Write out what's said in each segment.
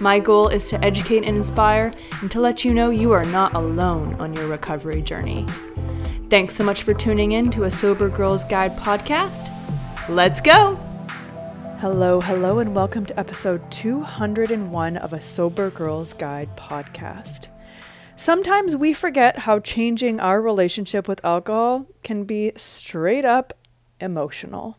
My goal is to educate and inspire and to let you know you are not alone on your recovery journey. Thanks so much for tuning in to a Sober Girls Guide podcast. Let's go! Hello, hello, and welcome to episode 201 of a Sober Girls Guide podcast. Sometimes we forget how changing our relationship with alcohol can be straight up emotional.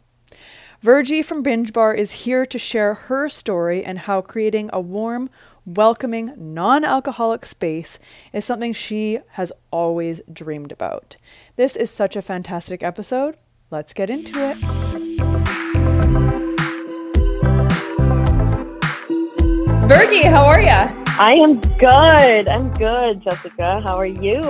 Vergie from Binge Bar is here to share her story and how creating a warm, welcoming, non alcoholic space is something she has always dreamed about. This is such a fantastic episode. Let's get into it. Vergie, how are you? I am good. I'm good, Jessica. How are you?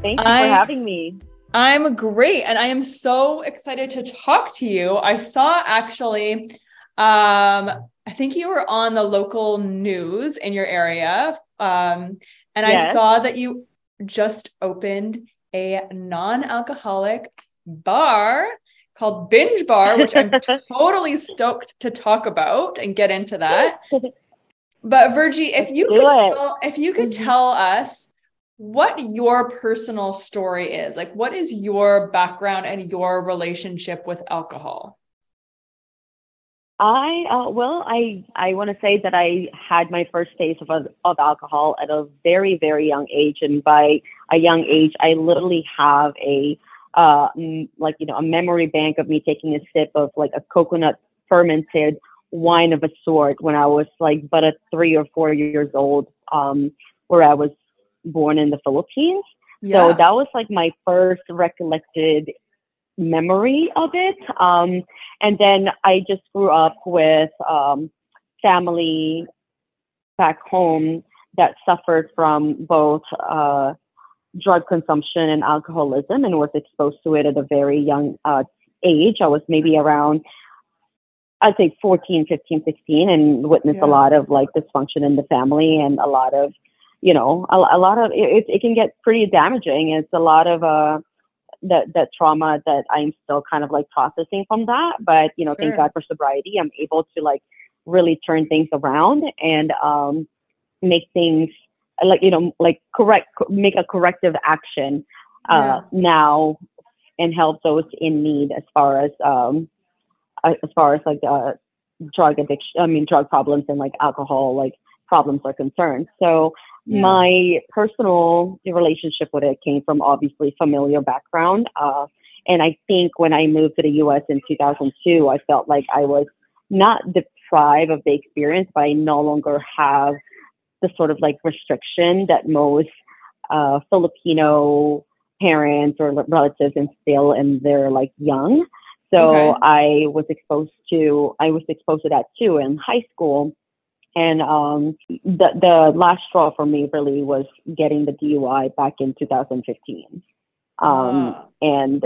Thank you I, for having me. I'm great. And I am so excited to talk to you. I saw actually, um, I think you were on the local news in your area. Um, and yes. I saw that you just opened a non alcoholic bar called Binge Bar, which I'm totally stoked to talk about and get into that. But Vergie, if you could tell, if you could mm-hmm. tell us what your personal story is. Like, what is your background and your relationship with alcohol? I uh, well, I I want to say that I had my first taste of of alcohol at a very very young age, and by a young age, I literally have a uh like you know a memory bank of me taking a sip of like a coconut fermented wine of a sort when I was like but a three or four years old, um, where I was born in the Philippines. Yeah. So that was like my first recollected memory of it. Um, and then I just grew up with um, family back home that suffered from both uh, drug consumption and alcoholism and was exposed to it at a very young uh, age. I was maybe around, I'd say 14, 15, 16, and witnessed yeah. a lot of like dysfunction in the family and a lot of you know, a, a lot of it, it can get pretty damaging. It's a lot of uh, that that trauma that I'm still kind of like processing from that. But you know, sure. thank God for sobriety. I'm able to like really turn things around and um, make things like you know like correct make a corrective action uh, yeah. now and help those in need as far as um, as far as like uh, drug addiction. I mean, drug problems and like alcohol like problems are concerned. So yeah. My personal relationship with it came from obviously familial background. Uh, and I think when I moved to the US in 2002, I felt like I was not deprived of the experience, but I no longer have the sort of like restriction that most uh, Filipino parents or relatives instill in their like young. So okay. I was exposed to I was exposed to that too in high school. And um, the the last straw for me really was getting the DUI back in 2015. Um, And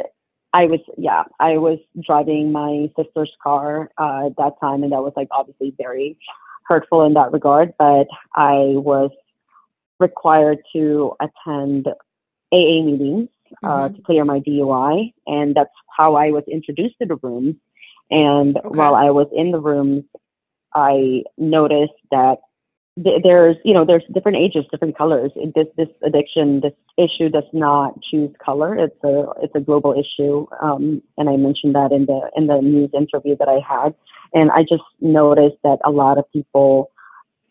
I was yeah, I was driving my sister's car uh, at that time, and that was like obviously very hurtful in that regard. But I was required to attend AA meetings uh, mm-hmm. to clear my DUI, and that's how I was introduced to the rooms. And okay. while I was in the rooms, I noticed that th- there's, you know, there's different ages, different colors. This this addiction, this issue does not choose color. It's a it's a global issue, um, and I mentioned that in the in the news interview that I had. And I just noticed that a lot of people,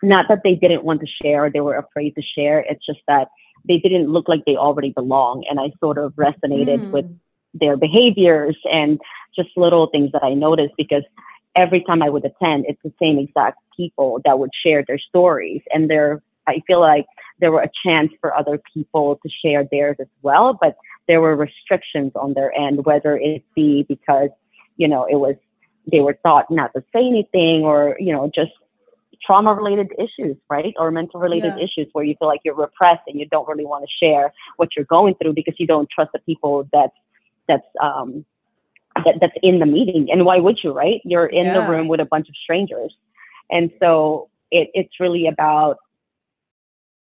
not that they didn't want to share, they were afraid to share. It's just that they didn't look like they already belong. And I sort of resonated mm. with their behaviors and just little things that I noticed because every time I would attend, it's the same exact people that would share their stories. And there, I feel like there were a chance for other people to share theirs as well, but there were restrictions on their end, whether it be because, you know, it was, they were taught not to say anything or, you know, just trauma related issues, right? Or mental related yeah. issues where you feel like you're repressed and you don't really want to share what you're going through because you don't trust the people that's that's um that, that's in the meeting. And why would you, right? You're in yeah. the room with a bunch of strangers. And so it, it's really about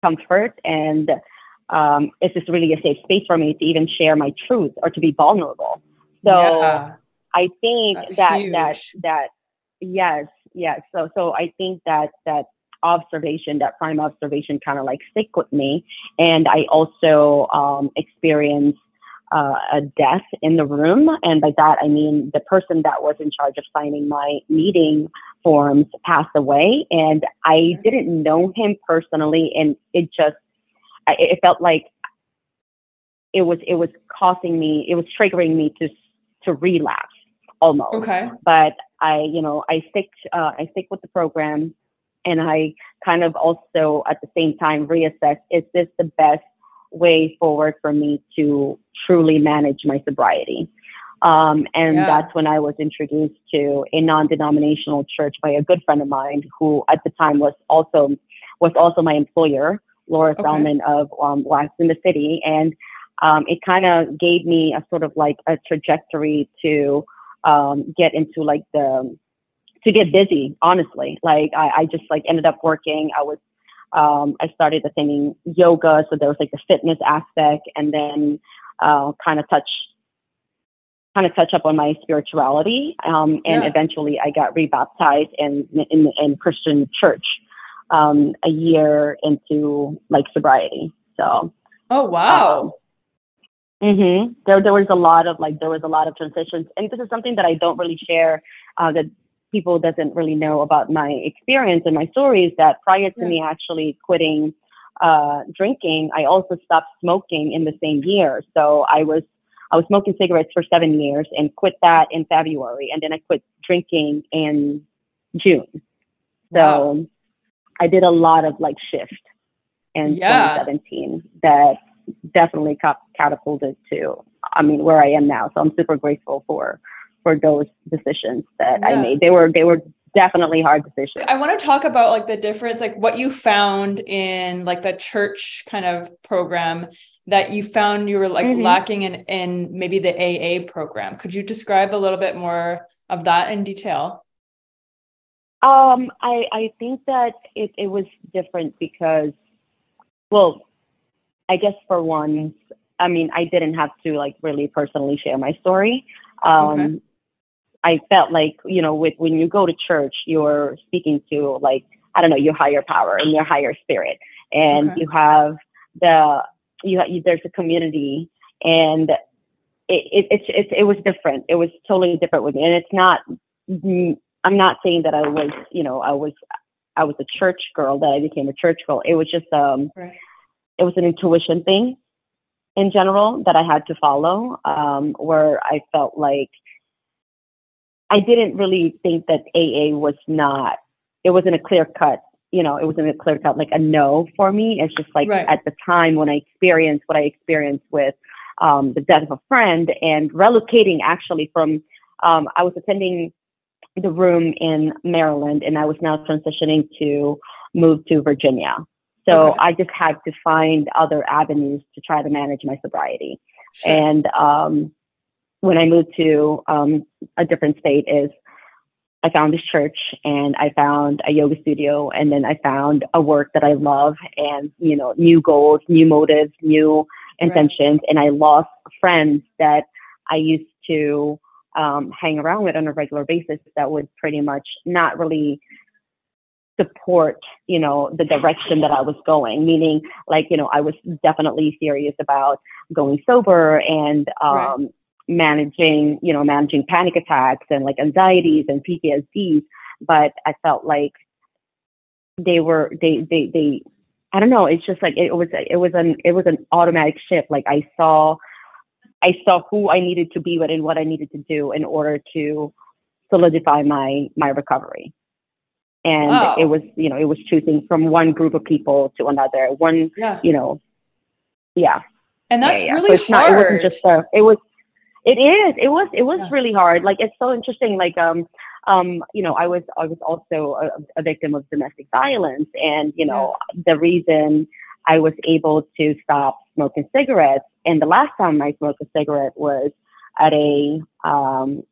comfort and um, it's just really a safe space for me to even share my truth or to be vulnerable. So yeah. I think That's that huge. that that yes, yes. So so I think that that observation, that prime observation kind of like stick with me. And I also um, experienced uh, a death in the room. And by that, I mean the person that was in charge of signing my meeting forms passed away. And I didn't know him personally. And it just, it felt like it was, it was causing me, it was triggering me to, to relapse almost. Okay. But I, you know, I stick, uh, I stick with the program and I kind of also at the same time reassess, is this the best way forward for me to truly manage my sobriety. Um, and yeah. that's when I was introduced to a non-denominational church by a good friend of mine, who at the time was also was also my employer, Laura okay. Salmon of um, Wax in the City, and um, it kind of gave me a sort of like a trajectory to um, get into like the to get busy. Honestly, like I, I just like ended up working. I was um, I started attending yoga, so there was like the fitness aspect, and then uh, kind of touch kind of touch up on my spirituality, um, and yeah. eventually I got rebaptized in in, in Christian church um, a year into like sobriety. So. Oh wow. Um, mm-hmm. There, there was a lot of like there was a lot of transitions, and this is something that I don't really share. Uh, that people doesn't really know about my experience and my stories that prior to yeah. me actually quitting uh, drinking, I also stopped smoking in the same year. So I was I was smoking cigarettes for seven years and quit that in February, and then I quit drinking in June. So wow. I did a lot of like shift in yeah. 2017 that definitely catapulted to I mean where I am now. So I'm super grateful for for those decisions that yeah. I made. They were they were definitely hard decisions. I want to talk about like the difference, like what you found in like the church kind of program that you found you were like mm-hmm. lacking in in maybe the AA program. Could you describe a little bit more of that in detail? Um, I I think that it, it was different because, well, I guess for one, I mean, I didn't have to like really personally share my story. Um, okay. I felt like, you know, with when you go to church, you're speaking to like, I don't know, your higher power and your higher spirit. And okay. you have the, you, you, there's a community and it, it, it's, it's, it was different. It was totally different with me. And it's not, I'm not saying that I was, you know, I was, I was a church girl that I became a church girl. It was just, um, right. it was an intuition thing in general that I had to follow, um, where I felt like I didn't really think that AA was not, it wasn't a clear cut, you know, it wasn't a clear cut like a no for me. It's just like right. at the time when I experienced what I experienced with um, the death of a friend and relocating actually from, um, I was attending the room in Maryland and I was now transitioning to move to Virginia. So okay. I just had to find other avenues to try to manage my sobriety. Sure. And um, when I moved to um, a different state is I found this church and I found a yoga studio and then I found a work that I love and, you know, new goals, new motives, new intentions. Right. And I lost friends that I used to um, hang around with on a regular basis that would pretty much not really support, you know, the direction that I was going, meaning like, you know, I was definitely serious about going sober and, um, right. Managing, you know, managing panic attacks and like anxieties and PTSD. But I felt like they were, they, they, they, I don't know. It's just like, it was, it was an, it was an automatic shift. Like I saw, I saw who I needed to be with and what I needed to do in order to solidify my, my recovery and oh. it was you know it was choosing from one group of people to another one yeah. you know yeah and that's yeah, yeah. really so hard not, it wasn't just a, it was it is it was it was yeah. really hard like it's so interesting like um um you know i was i was also a, a victim of domestic violence and you know the reason i was able to stop smoking cigarettes and the last time i smoked a cigarette was at a um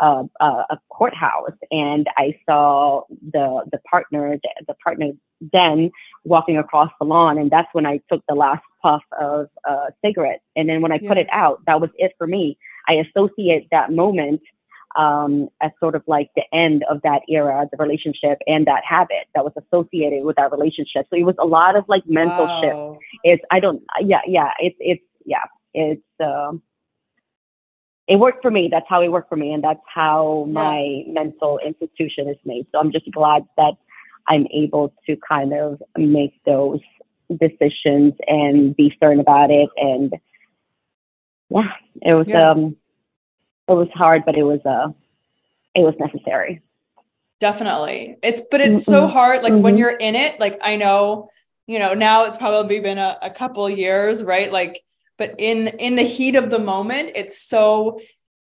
a, a, courthouse, and I saw the the partner the, the partner then walking across the lawn, and that's when I took the last puff of a cigarette. And then when I yeah. put it out, that was it for me. I associate that moment um, as sort of like the end of that era, the relationship and that habit that was associated with that relationship. So it was a lot of like mental wow. shift. It's I don't yeah yeah it's it's yeah it's. Uh, it worked for me. That's how it worked for me, and that's how my yeah. mental institution is made. So I'm just glad that I'm able to kind of make those decisions and be certain about it. And yeah, it was yeah. um, it was hard, but it was uh, it was necessary. Definitely, it's but it's mm-hmm. so hard. Like mm-hmm. when you're in it, like I know, you know, now it's probably been a, a couple years, right? Like but in in the heat of the moment it's so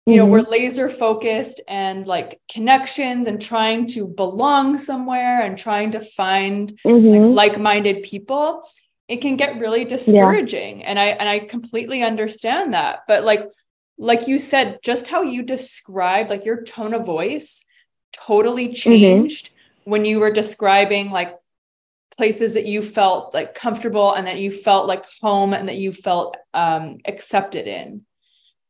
you know mm-hmm. we're laser focused and like connections and trying to belong somewhere and trying to find mm-hmm. like, like-minded people it can get really discouraging yeah. and i and i completely understand that but like like you said just how you described like your tone of voice totally mm-hmm. changed mm-hmm. when you were describing like places that you felt like comfortable and that you felt like home and that you felt um, accepted in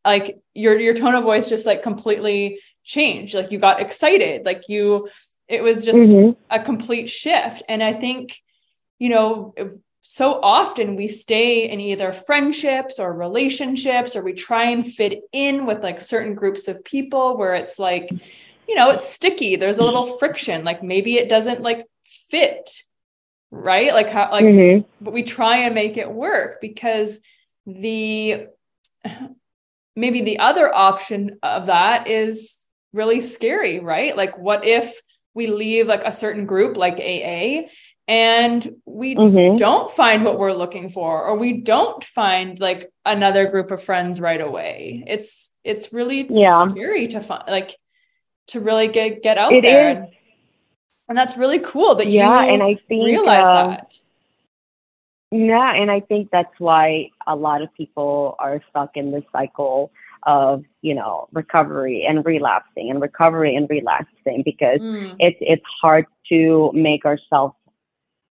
like your your tone of voice just like completely changed like you got excited like you it was just mm-hmm. a complete shift and i think you know so often we stay in either friendships or relationships or we try and fit in with like certain groups of people where it's like you know it's sticky there's a little friction like maybe it doesn't like fit right? Like how like mm-hmm. but we try and make it work because the maybe the other option of that is really scary right? Like what if we leave like a certain group like aa and we mm-hmm. don't find what we're looking for or we don't find like another group of friends right away it's it's really yeah. scary to find like to really get get out it there. And, and that's really cool that yeah, you and I think, realize uh, that. Yeah, and I think that's why a lot of people are stuck in this cycle of you know recovery and relapsing and recovery and relapsing because mm. it's it's hard to make ourselves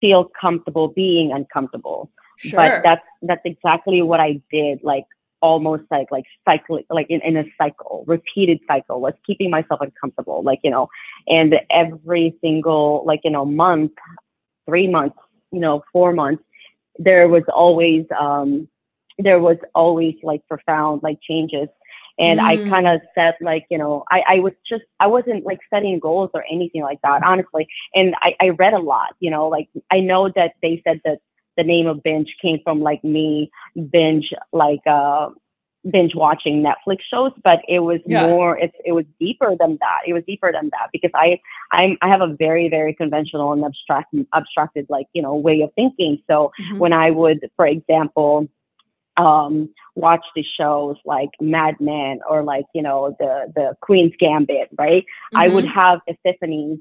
feel comfortable being uncomfortable. Sure. But that's that's exactly what I did. Like almost like like cycling like in, in a cycle repeated cycle was keeping myself uncomfortable like you know and every single like you know month three months you know four months there was always um there was always like profound like changes and mm. i kind of said like you know I, I was just i wasn't like setting goals or anything like that honestly and I, I read a lot you know like i know that they said that the name of binge came from like me binge like uh binge watching Netflix shows, but it was yeah. more it's it was deeper than that. It was deeper than that because I I'm I have a very very conventional and abstract abstracted like you know way of thinking. So mm-hmm. when I would, for example, um, watch the shows like Mad Men or like you know the the Queen's Gambit, right? Mm-hmm. I would mm-hmm. have epiphanies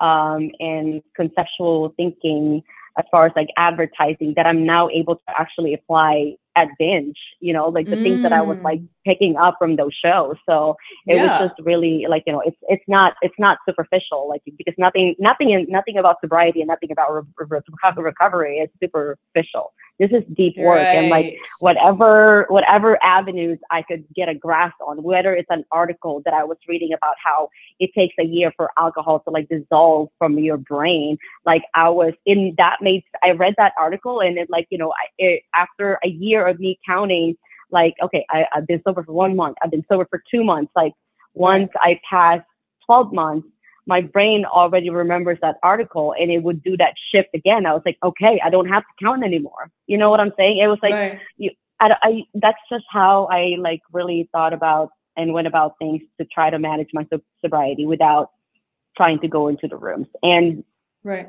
um, and conceptual thinking as far as like advertising that I'm now able to actually apply at binge, you know, like the mm. things that I was like picking up from those shows. So it yeah. was just really like you know it's it's not it's not superficial like because nothing nothing in, nothing about sobriety and nothing about re- re- recovery is superficial. This is deep work right. and like whatever whatever avenues I could get a grasp on, whether it's an article that I was reading about how it takes a year for alcohol to like dissolve from your brain. Like I was in that made I read that article and it like you know I, it, after a year of me counting like, okay, I, I've been sober for one month. I've been sober for two months. Like once I pass 12 months, my brain already remembers that article and it would do that shift again. I was like, okay, I don't have to count anymore. You know what I'm saying? It was like, right. you, I, I, that's just how I like really thought about and went about things to try to manage my sobriety without trying to go into the rooms. And right.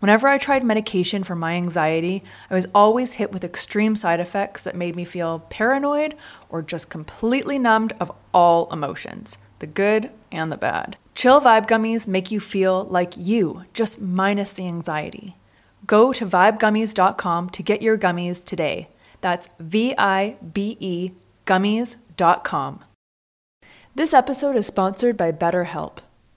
Whenever I tried medication for my anxiety, I was always hit with extreme side effects that made me feel paranoid or just completely numbed of all emotions the good and the bad. Chill Vibe Gummies make you feel like you, just minus the anxiety. Go to vibegummies.com to get your gummies today. That's V I B E gummies.com. This episode is sponsored by BetterHelp.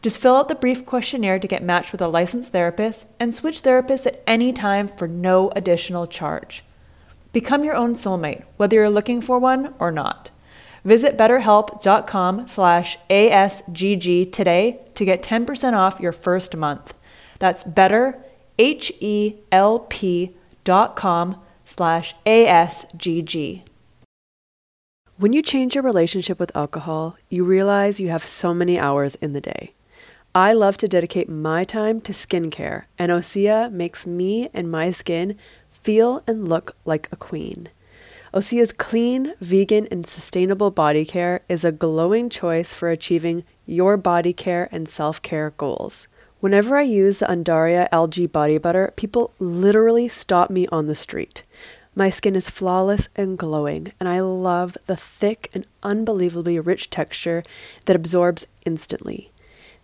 Just fill out the brief questionnaire to get matched with a licensed therapist and switch therapists at any time for no additional charge. Become your own soulmate, whether you're looking for one or not. Visit betterhelp.com slash ASGG today to get 10% off your first month. That's better, H-E-L-P dot com slash ASGG. When you change your relationship with alcohol, you realize you have so many hours in the day. I love to dedicate my time to skincare, and Osea makes me and my skin feel and look like a queen. Osea's clean, vegan, and sustainable body care is a glowing choice for achieving your body care and self care goals. Whenever I use the Undaria algae body butter, people literally stop me on the street. My skin is flawless and glowing, and I love the thick and unbelievably rich texture that absorbs instantly.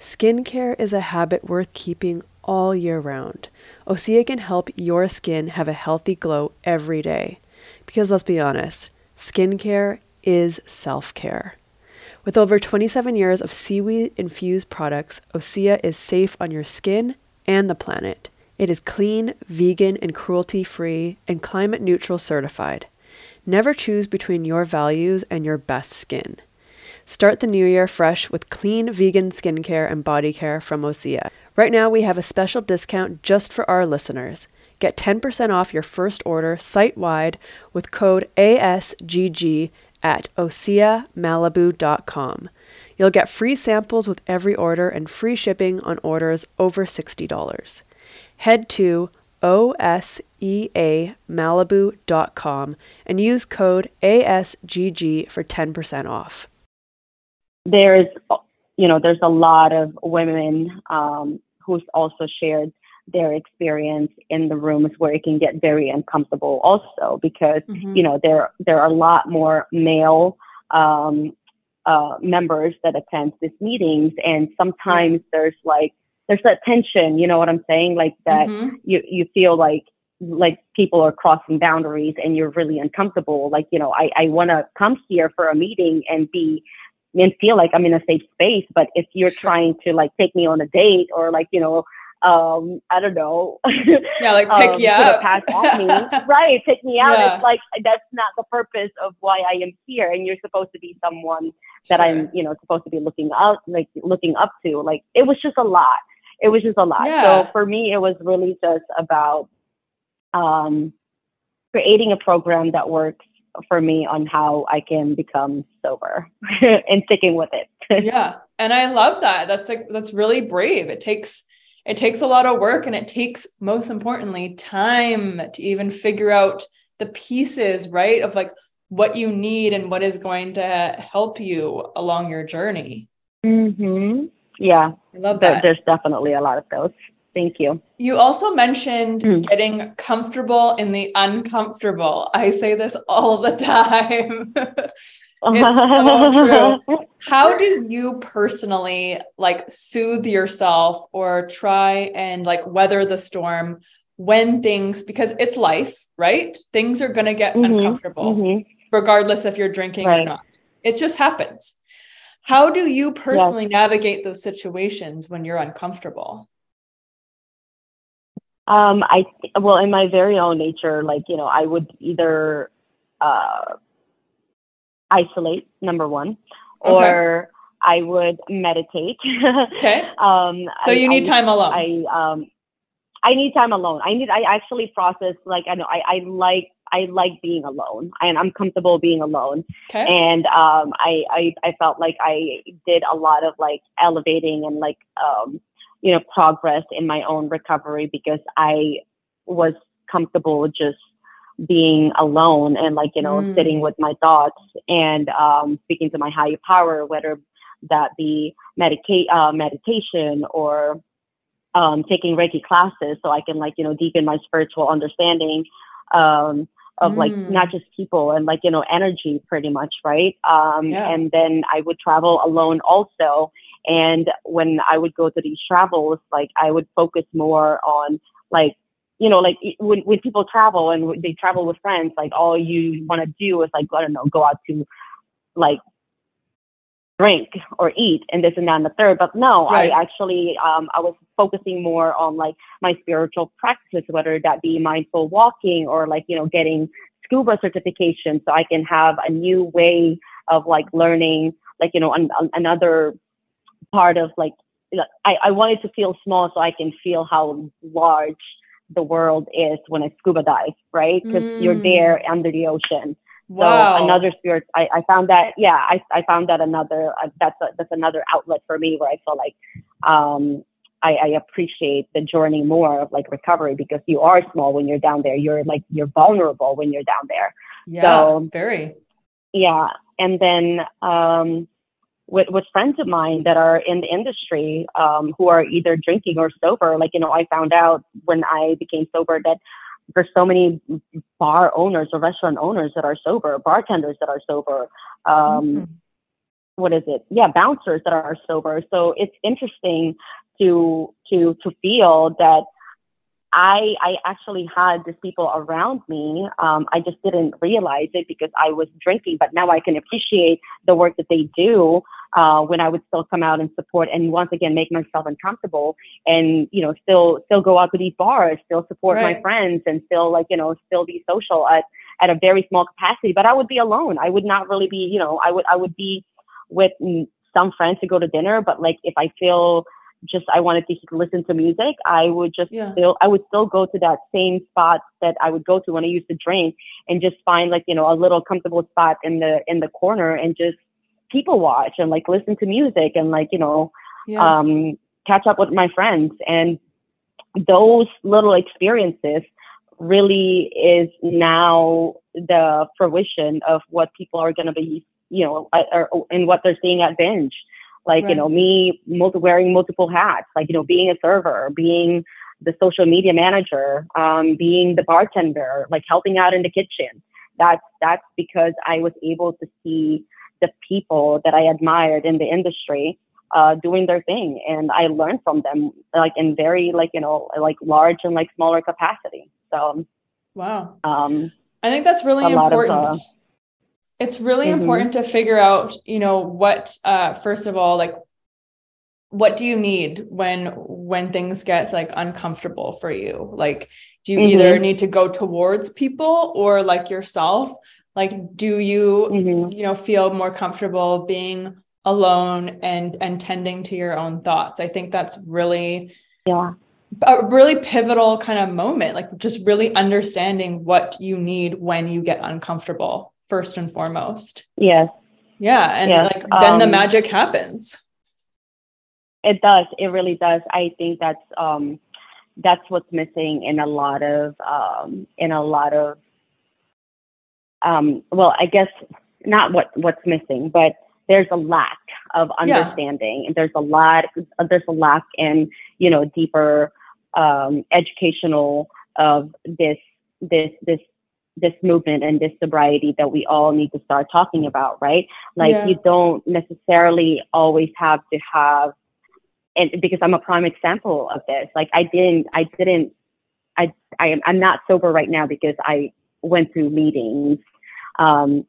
Skincare is a habit worth keeping all year round. Osea can help your skin have a healthy glow every day. Because let's be honest, skincare is self care. With over 27 years of seaweed infused products, Osea is safe on your skin and the planet. It is clean, vegan, and cruelty free, and climate neutral certified. Never choose between your values and your best skin. Start the new year fresh with clean vegan skincare and body care from Osea. Right now, we have a special discount just for our listeners. Get 10% off your first order site wide with code ASGG at OseaMalibu.com. You'll get free samples with every order and free shipping on orders over $60. Head to OSEAMalibu.com and use code ASGG for 10% off there's you know there's a lot of women um, who's also shared their experience in the rooms where it can get very uncomfortable also because mm-hmm. you know there there are a lot more male um, uh, members that attend these meetings and sometimes there's like there's that tension you know what i'm saying like that mm-hmm. you you feel like like people are crossing boundaries and you're really uncomfortable like you know i i want to come here for a meeting and be and feel like I'm in a safe space. But if you're trying to like take me on a date or like, you know, um, I don't know. Yeah, like pick um, you up. Pass at me. right, pick me out. Yeah. It's like that's not the purpose of why I am here. And you're supposed to be someone that sure. I'm, you know, supposed to be looking up, like looking up to. Like it was just a lot. It was just a lot. Yeah. So for me, it was really just about um, creating a program that works for me on how I can become sober and sticking with it. yeah. And I love that. That's like that's really brave. It takes it takes a lot of work and it takes most importantly time to even figure out the pieces, right? Of like what you need and what is going to help you along your journey. Mhm. Yeah. I love that. There's definitely a lot of those. Thank you. You also mentioned mm. getting comfortable in the uncomfortable. I say this all the time. it's so true. How do you personally like soothe yourself or try and like weather the storm when things because it's life, right? Things are going to get mm-hmm. uncomfortable mm-hmm. regardless if you're drinking right. or not. It just happens. How do you personally yes. navigate those situations when you're uncomfortable? Um, I well, in my very own nature, like you know, I would either uh, isolate number one, or I would meditate. okay. um, so you need I, time alone. I um, I need time alone. I need. I actually process like I know. I, I like. I like being alone, and I'm comfortable being alone. Okay. And um, I, I I felt like I did a lot of like elevating and like um you know, progress in my own recovery because I was comfortable just being alone and like, you know, mm. sitting with my thoughts and um, speaking to my higher power, whether that be medica- uh, meditation or um, taking Reiki classes so I can like, you know, deepen my spiritual understanding um, of mm. like not just people and like, you know, energy pretty much, right? Um, yeah. And then I would travel alone also and when I would go to these travels, like I would focus more on like, you know, like when, when people travel and they travel with friends, like all you want to do is like, I don't know, go out to like drink or eat and this and that and the third. But no, right. I actually, um, I was focusing more on like my spiritual practices, whether that be mindful walking or like, you know, getting scuba certification so I can have a new way of like learning, like, you know, an, an, another part of like I, I wanted to feel small so I can feel how large the world is when I scuba dive, right? Because mm. you're there under the ocean. Wow. So another spirit, I, I found that, yeah, I, I found that another, uh, that's, a, that's another outlet for me where I feel like um, I, I appreciate the journey more of like recovery because you are small when you're down there. You're like, you're vulnerable when you're down there. Yeah, so, very. Yeah. And then, um, with, with friends of mine that are in the industry um, who are either drinking or sober. Like, you know, I found out when I became sober that there's so many bar owners or restaurant owners that are sober, bartenders that are sober. Um, mm-hmm. what is it? Yeah, bouncers that are sober. So it's interesting to to to feel that I, I actually had these people around me. Um, I just didn't realize it because I was drinking, but now I can appreciate the work that they do uh, when I would still come out and support and once again make myself uncomfortable and you know still still go out to these bars, still support right. my friends, and still like you know still be social at at a very small capacity. But I would be alone. I would not really be you know I would I would be with some friends to go to dinner, but like if I feel just I wanted to listen to music, I would just yeah. still I would still go to that same spot that I would go to when I used to drink and just find like, you know, a little comfortable spot in the in the corner and just people watch and like listen to music and like, you know, yeah. um catch up with my friends and those little experiences really is now the fruition of what people are going to be, you know, or, or, and what they're seeing at binge like right. you know me multi- wearing multiple hats like you know being a server being the social media manager um, being the bartender like helping out in the kitchen. That's that's because i was able to see the people that i admired in the industry uh, doing their thing and i learned from them like in very like you know like large and like smaller capacity. So wow. um i think that's really important of, uh, it's really mm-hmm. important to figure out, you know, what uh first of all, like what do you need when when things get like uncomfortable for you? Like do you mm-hmm. either need to go towards people or like yourself? Like do you mm-hmm. you know feel more comfortable being alone and and tending to your own thoughts? I think that's really yeah a really pivotal kind of moment like just really understanding what you need when you get uncomfortable first and foremost. Yes yeah and yes. like then um, the magic happens. It does. It really does. I think that's um that's what's missing in a lot of um in a lot of um well i guess not what what's missing but there's a lack of understanding yeah. and there's a lot there's a lack in you know deeper um, educational of this this this this movement and this sobriety that we all need to start talking about, right? Like yeah. you don't necessarily always have to have and because I'm a prime example of this. Like I didn't I didn't I I am I'm not sober right now because I went through meetings. Um,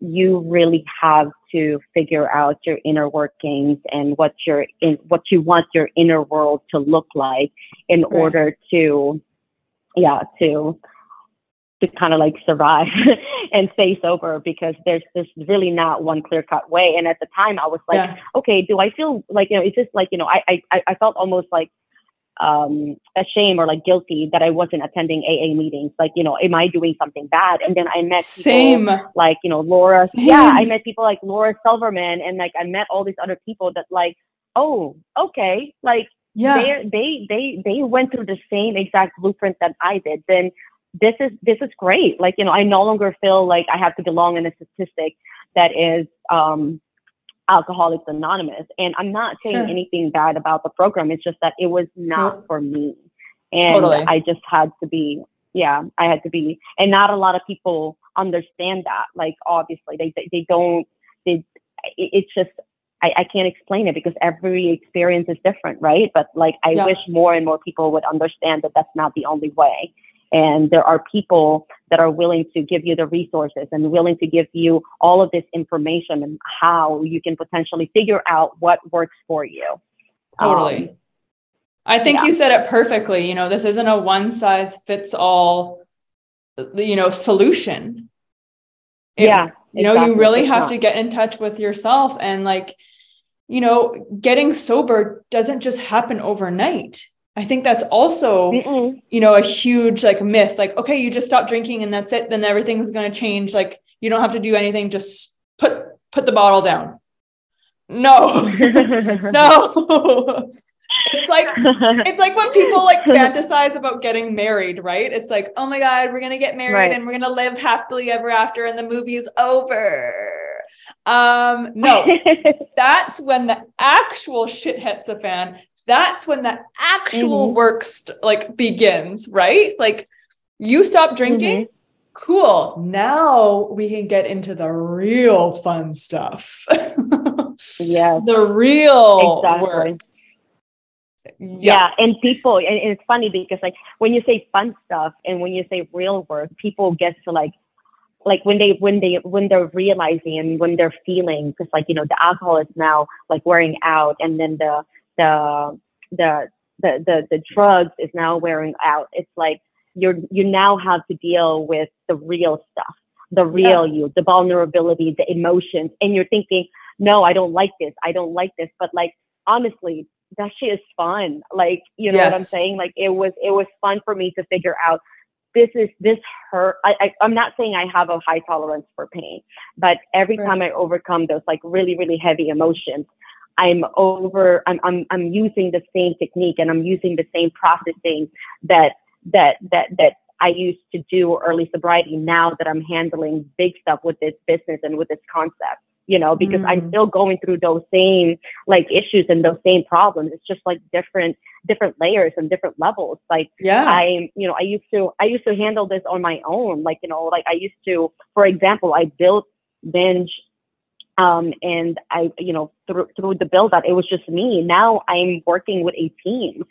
you really have to figure out your inner workings and what your in, what you want your inner world to look like in right. order to yeah to to kind of like survive and stay sober because there's there's really not one clear cut way and at the time i was like yeah. okay do i feel like you know it's just like you know i i i felt almost like um, ashamed or like guilty that I wasn't attending AA meetings. Like, you know, am I doing something bad? And then I met people Same. like, you know, Laura. Same. Yeah, I met people like Laura Silverman and like I met all these other people that like, oh, okay, like yeah. they they they they went through the same exact blueprint that I did. Then this is this is great. Like, you know, I no longer feel like I have to belong in a statistic that is um Alcoholics Anonymous. And I'm not saying sure. anything bad about the program. It's just that it was not for me. And totally. I just had to be, yeah, I had to be, and not a lot of people understand that. Like, obviously, they, they, they don't, they, it's just, I, I can't explain it because every experience is different, right? But like, I yeah. wish more and more people would understand that that's not the only way. And there are people that are willing to give you the resources and willing to give you all of this information and how you can potentially figure out what works for you. Totally. Um, I think yeah. you said it perfectly. You know, this isn't a one size fits all, you know, solution. It, yeah. You know, exactly. you really it's have not. to get in touch with yourself and like, you know, getting sober doesn't just happen overnight. I think that's also, Mm-mm. you know, a huge like myth. Like, okay, you just stop drinking and that's it. Then everything's going to change. Like, you don't have to do anything. Just put put the bottle down. No, no. it's like it's like when people like fantasize about getting married, right? It's like, oh my god, we're gonna get married right. and we're gonna live happily ever after, and the movie's over. Um, no, that's when the actual shit hits a fan that's when the actual mm-hmm. work st- like begins, right? Like you stop drinking. Mm-hmm. Cool. Now we can get into the real fun stuff. yeah. The real exactly. work. Yeah. yeah. and people and it's funny because like when you say fun stuff and when you say real work people get to like like when they when they when they're realizing and when they're feeling because like you know the alcohol is now like wearing out and then the the the the the, the drugs is now wearing out. It's like you're you now have to deal with the real stuff, the real yeah. you, the vulnerability, the emotions, and you're thinking, no, I don't like this, I don't like this, but like honestly, that shit is fun. Like you know yes. what I'm saying? Like it was it was fun for me to figure out this is this hurt. I, I I'm not saying I have a high tolerance for pain, but every right. time I overcome those like really really heavy emotions, I'm over, I'm, I'm, I'm using the same technique and I'm using the same processing that, that, that, that I used to do early sobriety now that I'm handling big stuff with this business and with this concept, you know, because mm. I'm still going through those same like issues and those same problems. It's just like different, different layers and different levels. Like, yeah, I'm, you know, I used to, I used to handle this on my own. Like, you know, like I used to, for example, I built binge um, and I, you know, through, through the build up, it was just me. Now I'm working with a team.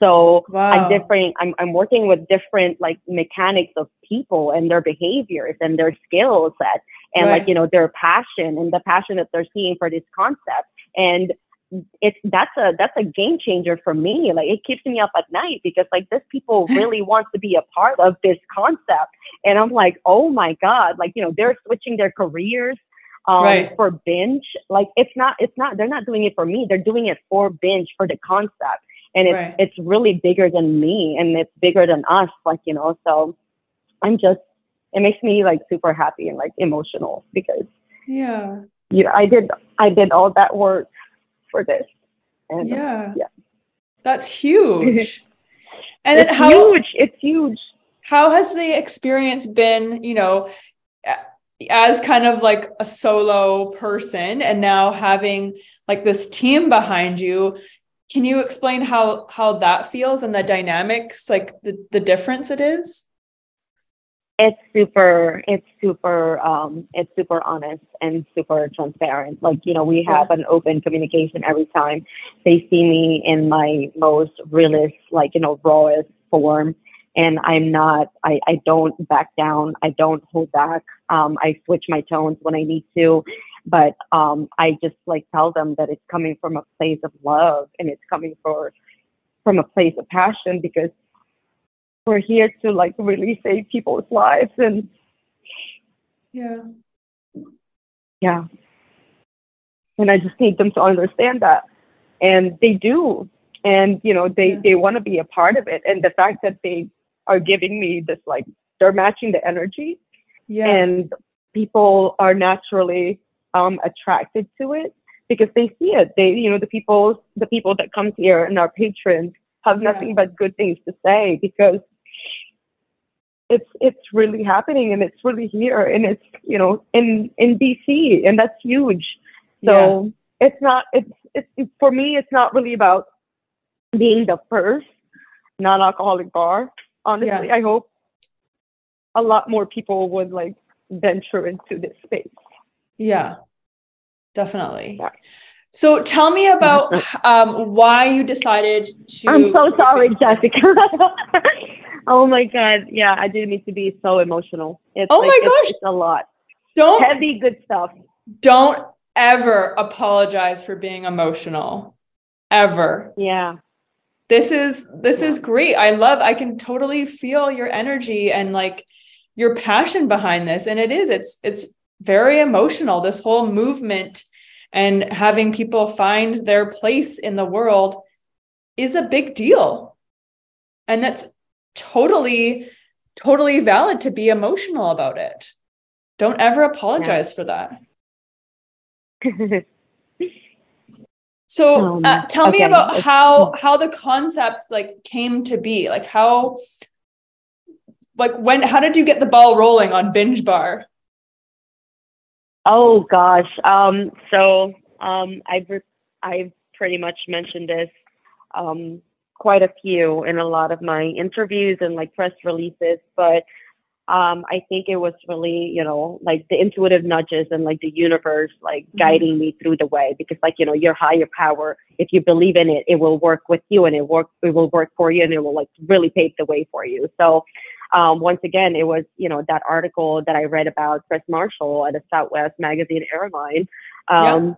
So wow. I'm different. I'm, I'm working with different like mechanics of people and their behaviors and their skill set. and Right. like you know their passion and the passion that they're seeing for this concept and it's that's a that's a game changer for me like it keeps me up at night because like this people really want to be a part of this concept and i'm like oh my god like you know they're switching their careers um, Right. for binge like it's not it's not they're not doing it for me they're doing it for binge for the concept and it's Right. it's really bigger than me and it's bigger than us like you know so i'm just it makes me like super happy and like emotional because Yeah. you know i did i did all that work for this and Yeah. yeah. That's huge. And it's how huge it's huge how has the experience been, you know, as kind of like a solo person and now having like this team behind you? Can you explain how how that feels and the dynamics, like the, the difference it is? it's super it's super um it's super honest and super transparent like you know we have an open communication every time they see me in my most realist like you know rawest form and i'm not i i don't back down. I don't hold back. Um i switch my tones when i need to but um i just like tell them that it's coming from a place of love and it's coming for from a place of passion because we're here to like really save people's lives and Yeah. yeah. And i just need them to understand that. And they do. And you know they Yeah. they want to be a part of it. And the fact that they are giving me this like they're matching the energy. Yeah. and people are naturally um attracted to it because they see it. They you know the people the people that come here and our patrons have Yeah. nothing but good things to say because it's it's really happening and it's really here and it's you know in in DC and that's huge. So it's not it's it's it's- for me it's not really about being the first non-alcoholic bar honestly I hope a lot more people would like venture into this space Yeah, definitely. Yeah. So tell me about um, why you decided to. I'm so sorry, Jessica. oh my god, yeah, I didn't mean to be so emotional. It's Oh like, my it's- gosh. it's a lot. Don't Heavy good stuff. don't ever apologize for being emotional, ever. Yeah. This is this is great. I love. I can totally feel your energy and like your passion behind this, and it is. It's it's very emotional. This whole movement and having people find their place in the world is a big deal. And that's totally, totally valid to be emotional about it. Don't ever apologize for that. So Um, uh, tell me okay. about how how the concept like came to be. Like how like when how did you get the ball rolling on binge bar? oh gosh. Um. So um. I've re- I've pretty much mentioned this um quite a few in a lot of my interviews and like press releases, but um, I think it was really, you know, like the intuitive nudges and like the universe, like Mhm. guiding me through the way. Because, like, you know, your higher power, if you believe in it, it will work with you and it work, it will work for you, and it will like really pave the way for you. So, um, once again, it was, you know, that article that I read about Chris Marshall at a Southwest Magazine airline. Um,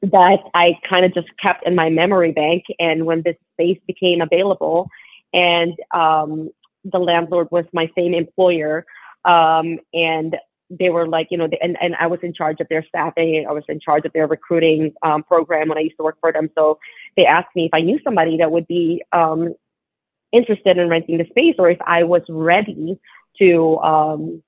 that I kind of just kept in my memory bank. And when this space became available, and um, the landlord was my same employer, um, and they were like, you know, and, and I was in charge of their staffing. I was in charge of their recruiting um, program when I used to work for them. So they asked me if I knew somebody that would be um, interested in renting the space, or if I was ready to um,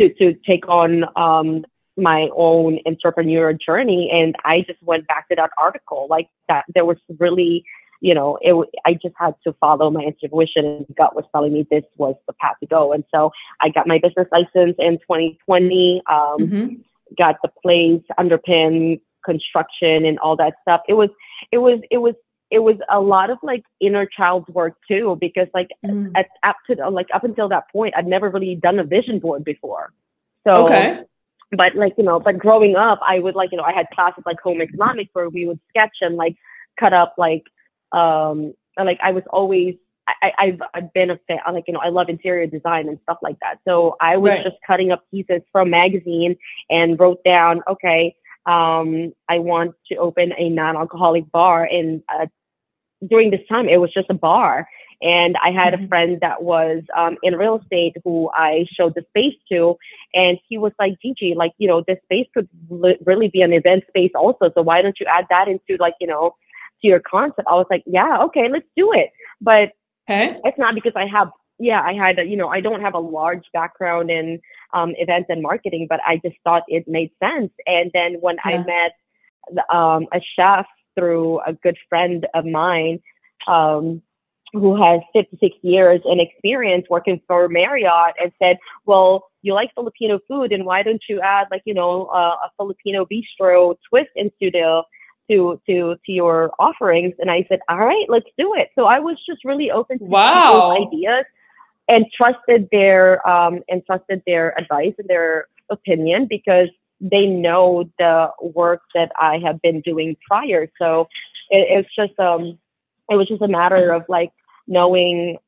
to to take on um, my own entrepreneur journey and i just went back to that article like that there was really you know it i just had to follow my intuition and gut was telling me this was the path to go and so i got my business license in 2020 um, Mhm. got the place underpin construction and all that stuff it was it was it was it was a lot of like inner child work too because like Mhm. at up to like up until that point i'd never really done a vision board before so Okay. but like you know but growing up i would like you know i had classes like home economics where we would sketch and like cut up like um like i was always I, I've, I've been a fan, like, you know, I love interior design and stuff like that. So I was Right. just cutting up pieces from magazine and wrote down, okay, um, I want to open a non-alcoholic bar. And uh, during this time, it was just a bar. And I had a Mhm. friend that was um, in real estate who I showed the space to, and he was like, "Gigi, like you know, this space could li- really be an event space also. So why don't you add that into like you know, your concept?" I was like, "Yeah, okay, let's do it." But Okay. it's not because I have yeah I had a, you know I don't have a large background in um, events and marketing, but I just thought it made sense. And then when Yeah. I met the, um, a chef through a good friend of mine. Um, who has 56 years in experience working for Marriott and said, well, you like Filipino food and why don't you add like, you know, uh, a Filipino bistro twist into the, to, to, to your offerings. And I said, all right, let's do it. So I was just really open to Wow. ideas and trusted their, um, and trusted their advice and their opinion because they know the work that I have been doing prior. So it, it's just, um, it was just a matter of like knowing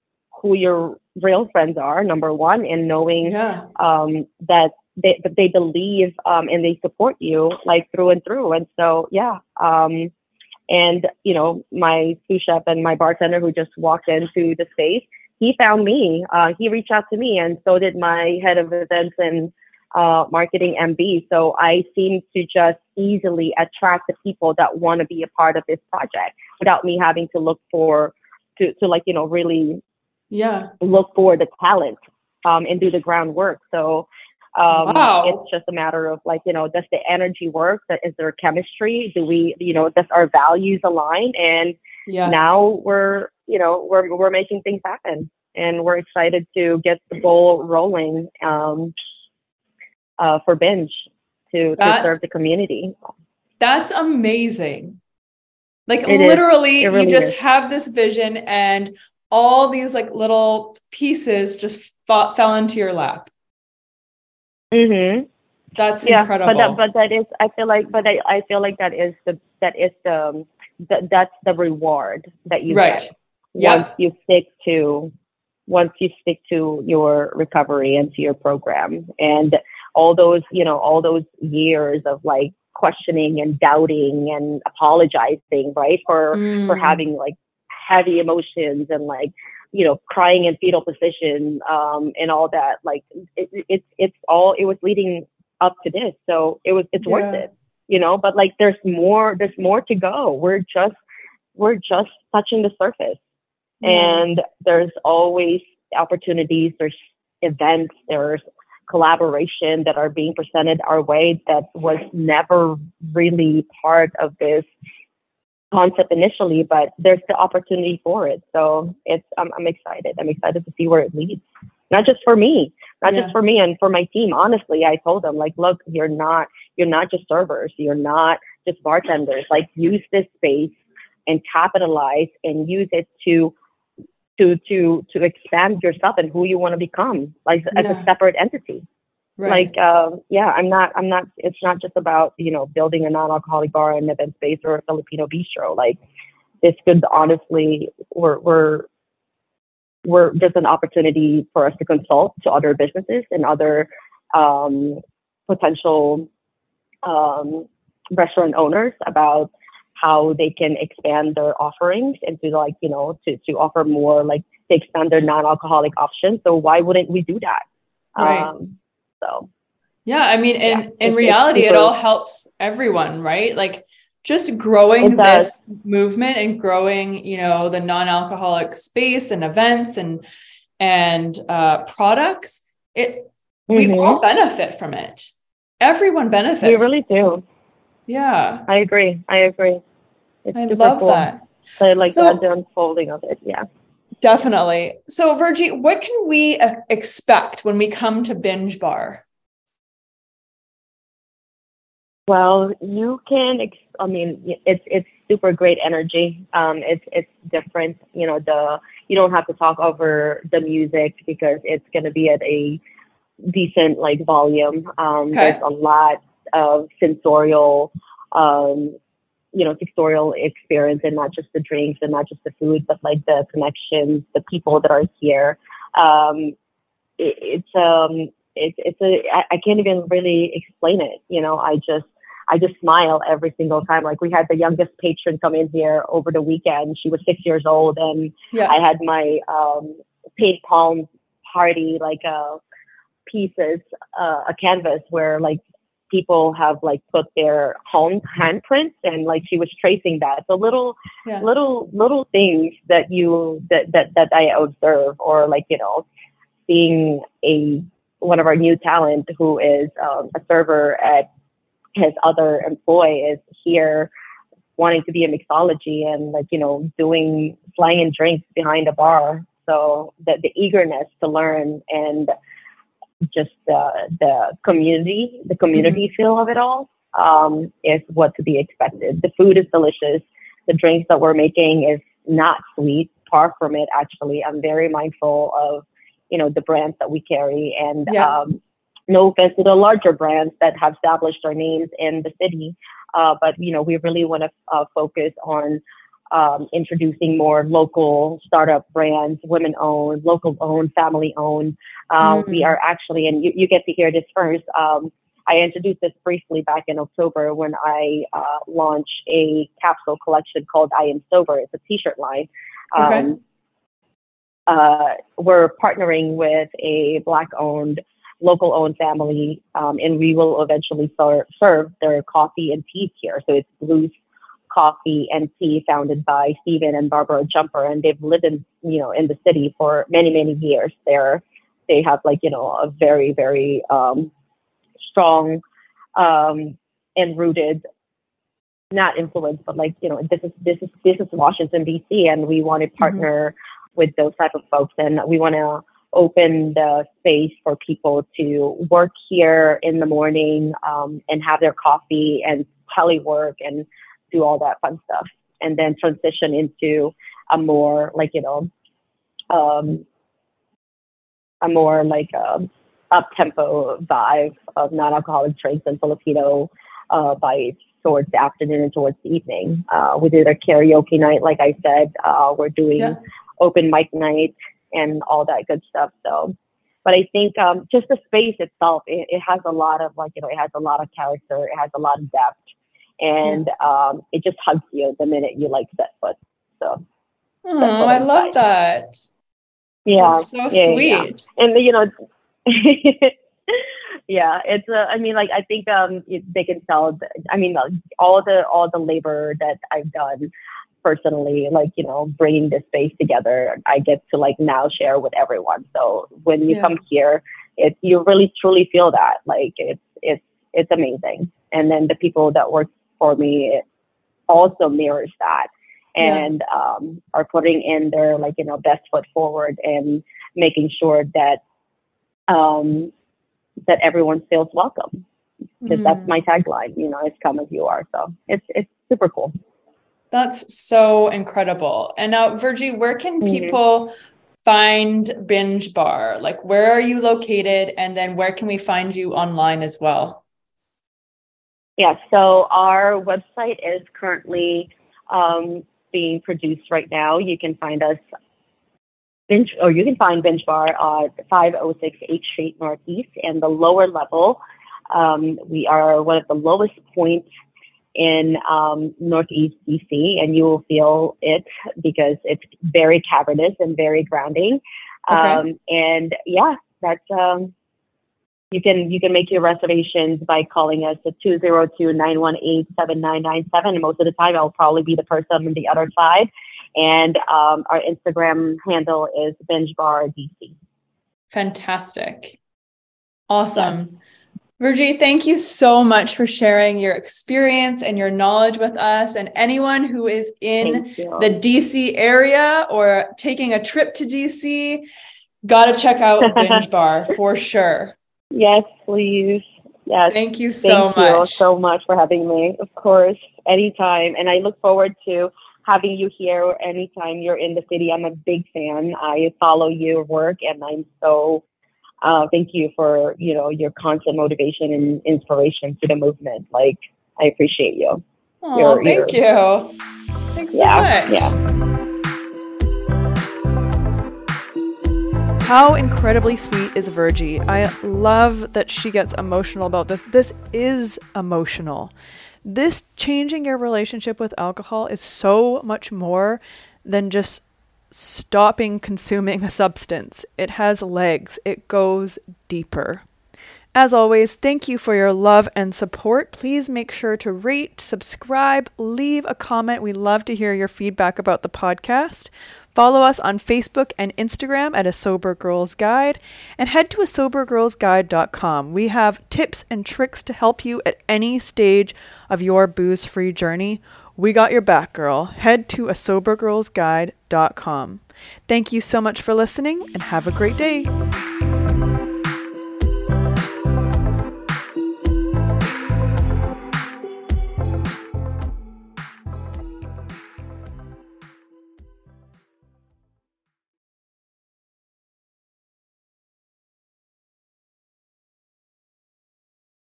who your real friends are, number one, and knowing Yeah. um, that they they believe um, and they support you like through and through. And so yeah, um, and you know my sous chef and my bartender who just walked into the space, he found me. Uh, he reached out to me, and so did my head of events and uh, marketing MB. So I seem to just easily attract the people that want to be a part of this project without me having to look for to, to like you know really Yeah. look for the talent um, and do the groundwork. So um, Wow. it's just a matter of like you know does the energy work? Is there chemistry? Do we you know does our values align? And Yes. now we're you know we're we're making things happen, and we're excited to get the ball rolling um, uh, for binge to, to serve the community. That's amazing. Like It literally, really you just is. have this vision, and all these like little pieces just fa- fell into your lap. Mm-hmm. That's yeah, incredible. but that, but that is I feel like but I, I feel like that is the that is the that that's the reward that you Right. get Yep. once you stick to once you stick to your recovery and to your program and all those you know all those years of like questioning and doubting and apologizing right for for Mm. having like heavy emotions and like you know crying in fetal position um and all that like it, it, it's it's all it was leading up to this. So it was it's worth it you know but like there's more there's more to go. We're just we're just touching the surface. Yeah. and there's always opportunities there's events there's collaboration that are being presented our way that was never really part of this concept initially but there's the opportunity for it. So it's i'm, I'm excited. I'm excited to see where it leads. Not just for me not Yeah. just for me and for my team. Honestly i told them like look you're not you're not just servers. You're not just bartenders. Like use this space and capitalize and use it to to to to expand yourself and who you want to become like as a separate entity right. like um yeah i'm not i'm not it's not just about you know building a non-alcoholic bar and event space or a filipino bistro like this could honestly we're we're we're there's an opportunity for us to consult to other businesses and other um potential um restaurant owners about how they can expand their offerings and to like you know to to offer more like to expand their non-alcoholic options so why wouldn't we do that Right. um so Yeah, I mean, in Yeah, in reality, it all helps everyone, right? Like just growing this movement and growing, you know, the non-alcoholic space and events and and uh, products. It we Mhm. all benefit from it. Everyone benefits. we really do yeah, i agree i agree it's I love cool. that. So, like So- the unfolding of it yeah Definitely. So, Vergie, what can we uh, expect when we come to Binge Bar? Well, you can. Ex- I mean, it's it's super great energy. Um, it's it's different. You know, the you don't have to talk over the music because it's going to be at a decent like volume. Um, Okay. There's a lot of sensorial um, you know pictorial experience and not just the drinks and not just the food but like the connections the people that are here um, it, it's um it's it's a I, I can't even really explain it you know i just I just smile every single time. Like we had the youngest patron come in here over the weekend. She was six years old, and yeah. I had my um, paint palm party, like uh, pieces, uh, a canvas where like people have like put their home handprints and like she was tracing that so little yeah. little little things that you that that that i observe or like you know seeing a one of our new talent who is um, a server at his other employee is here wanting to be a mixology and like you know doing flying drinks behind a bar so the, the eagerness to learn and just the the community, the community mm-hmm. feel of it all um, is what to be expected. The food is delicious. The drinks that we're making is not sweet, far from it. Actually, I'm very mindful of you know the brands that we carry, and yeah. um, no offense to the larger brands that have established their names in the city, uh, but you know we really want to uh, focus on um, introducing more local startup brands, women owned, local owned, family owned. Um, mm. We are actually, and you, you get to hear this first. Um, I introduced this briefly back in October when I uh, launched a capsule collection called I Am Sober. It's a t shirt line. Okay. Um, uh, we're partnering with a Black owned, local owned family, um, and we will eventually ser- serve their coffee and teas here. So it's Blues Coffee and Tea, founded by Stephen and Barbara Jumper, and they've lived in you know in the city for many many years. They're they have like you know a very very um, strong um, and rooted not influence but like you know this is this is this is washington dc and we want to mm-hmm. partner mm-hmm. with those type of folks and we want to open the space for people to work here in the morning um, and have their coffee and telework and do all that fun stuff, and then transition into a more like you know, um, a more like um, up tempo vibe of non-alcoholic drinks and Filipino uh, vibes towards the afternoon and towards the evening. Uh, we did a karaoke night, like I said. Uh, we're doing yeah. open mic night and all that good stuff. So, but I think um, just the space itself, it, it, has a lot of like you know, it has a lot of character, it has a lot of depth, and um, it just hugs you the minute you like set foot. So, oh, I love that. Yeah, That's so yeah, sweet. Yeah. And you know, yeah, it's. Uh, I mean, like I think um, they can tell. I mean, all the all the labor that I've done personally, like you know, bringing this space together, I get to like now share with everyone. So when you yeah. come here, it you really truly feel that like it's it's it's amazing. And then the people that work for me it also mirrors that. And yeah. um, are putting in their like you know best foot forward and making sure that um, that everyone feels welcome. Because mm. that's my tagline you know it's come as you are. So it's it's super cool. That's so incredible. And now Vergie where can mm-hmm. people find binge bar? Like where are you located? And then where can we find you online as well yeah, so our website is currently um, being produced right now. You can find us binge, or you can find Binge Bar at 506 H Street Northeast, and the lower level. Um, we are one of the lowest points in um, Northeast DC, and you will feel it because it's very cavernous and very grounding. Okay. Um, and yeah, that's um, you can you can make your reservations by calling us at 202-918-7997 and most of the time i'll probably be the person on the other side and um, our instagram handle is binge bar dc fantastic awesome yeah. Vergie, thank you so much for sharing your experience and your knowledge with us. And anyone who is in the DC area or taking a trip to DC, got to check out Binge Bar for sure. Yes, please. Yes. Thank you so Thank much. You so much for having me. Of course, anytime. And I look forward to having you here anytime you're in the city. I'm a big fan. I follow your work and I'm so uh, thank you for, you know, your constant motivation and inspiration to the movement. Like I appreciate you. Oh, thank you. Thanks yeah, so much. Yeah. How incredibly sweet is Vergie? I love that she gets emotional about this. This is emotional. This changing your relationship with alcohol is so much more than just stopping consuming a substance. It has legs, it goes deeper. As always, thank you for your love and support. Please make sure to rate, subscribe, leave a comment. We love to hear your feedback about the podcast. Follow us on Facebook and Instagram at A Sober Girls Guide and head to a sobergirlsguide.com. We have tips and tricks to help you at any stage of your booze free journey. We got your back, girl. Head to a sobergirlsguide.com. Thank you so much for listening and have a great day.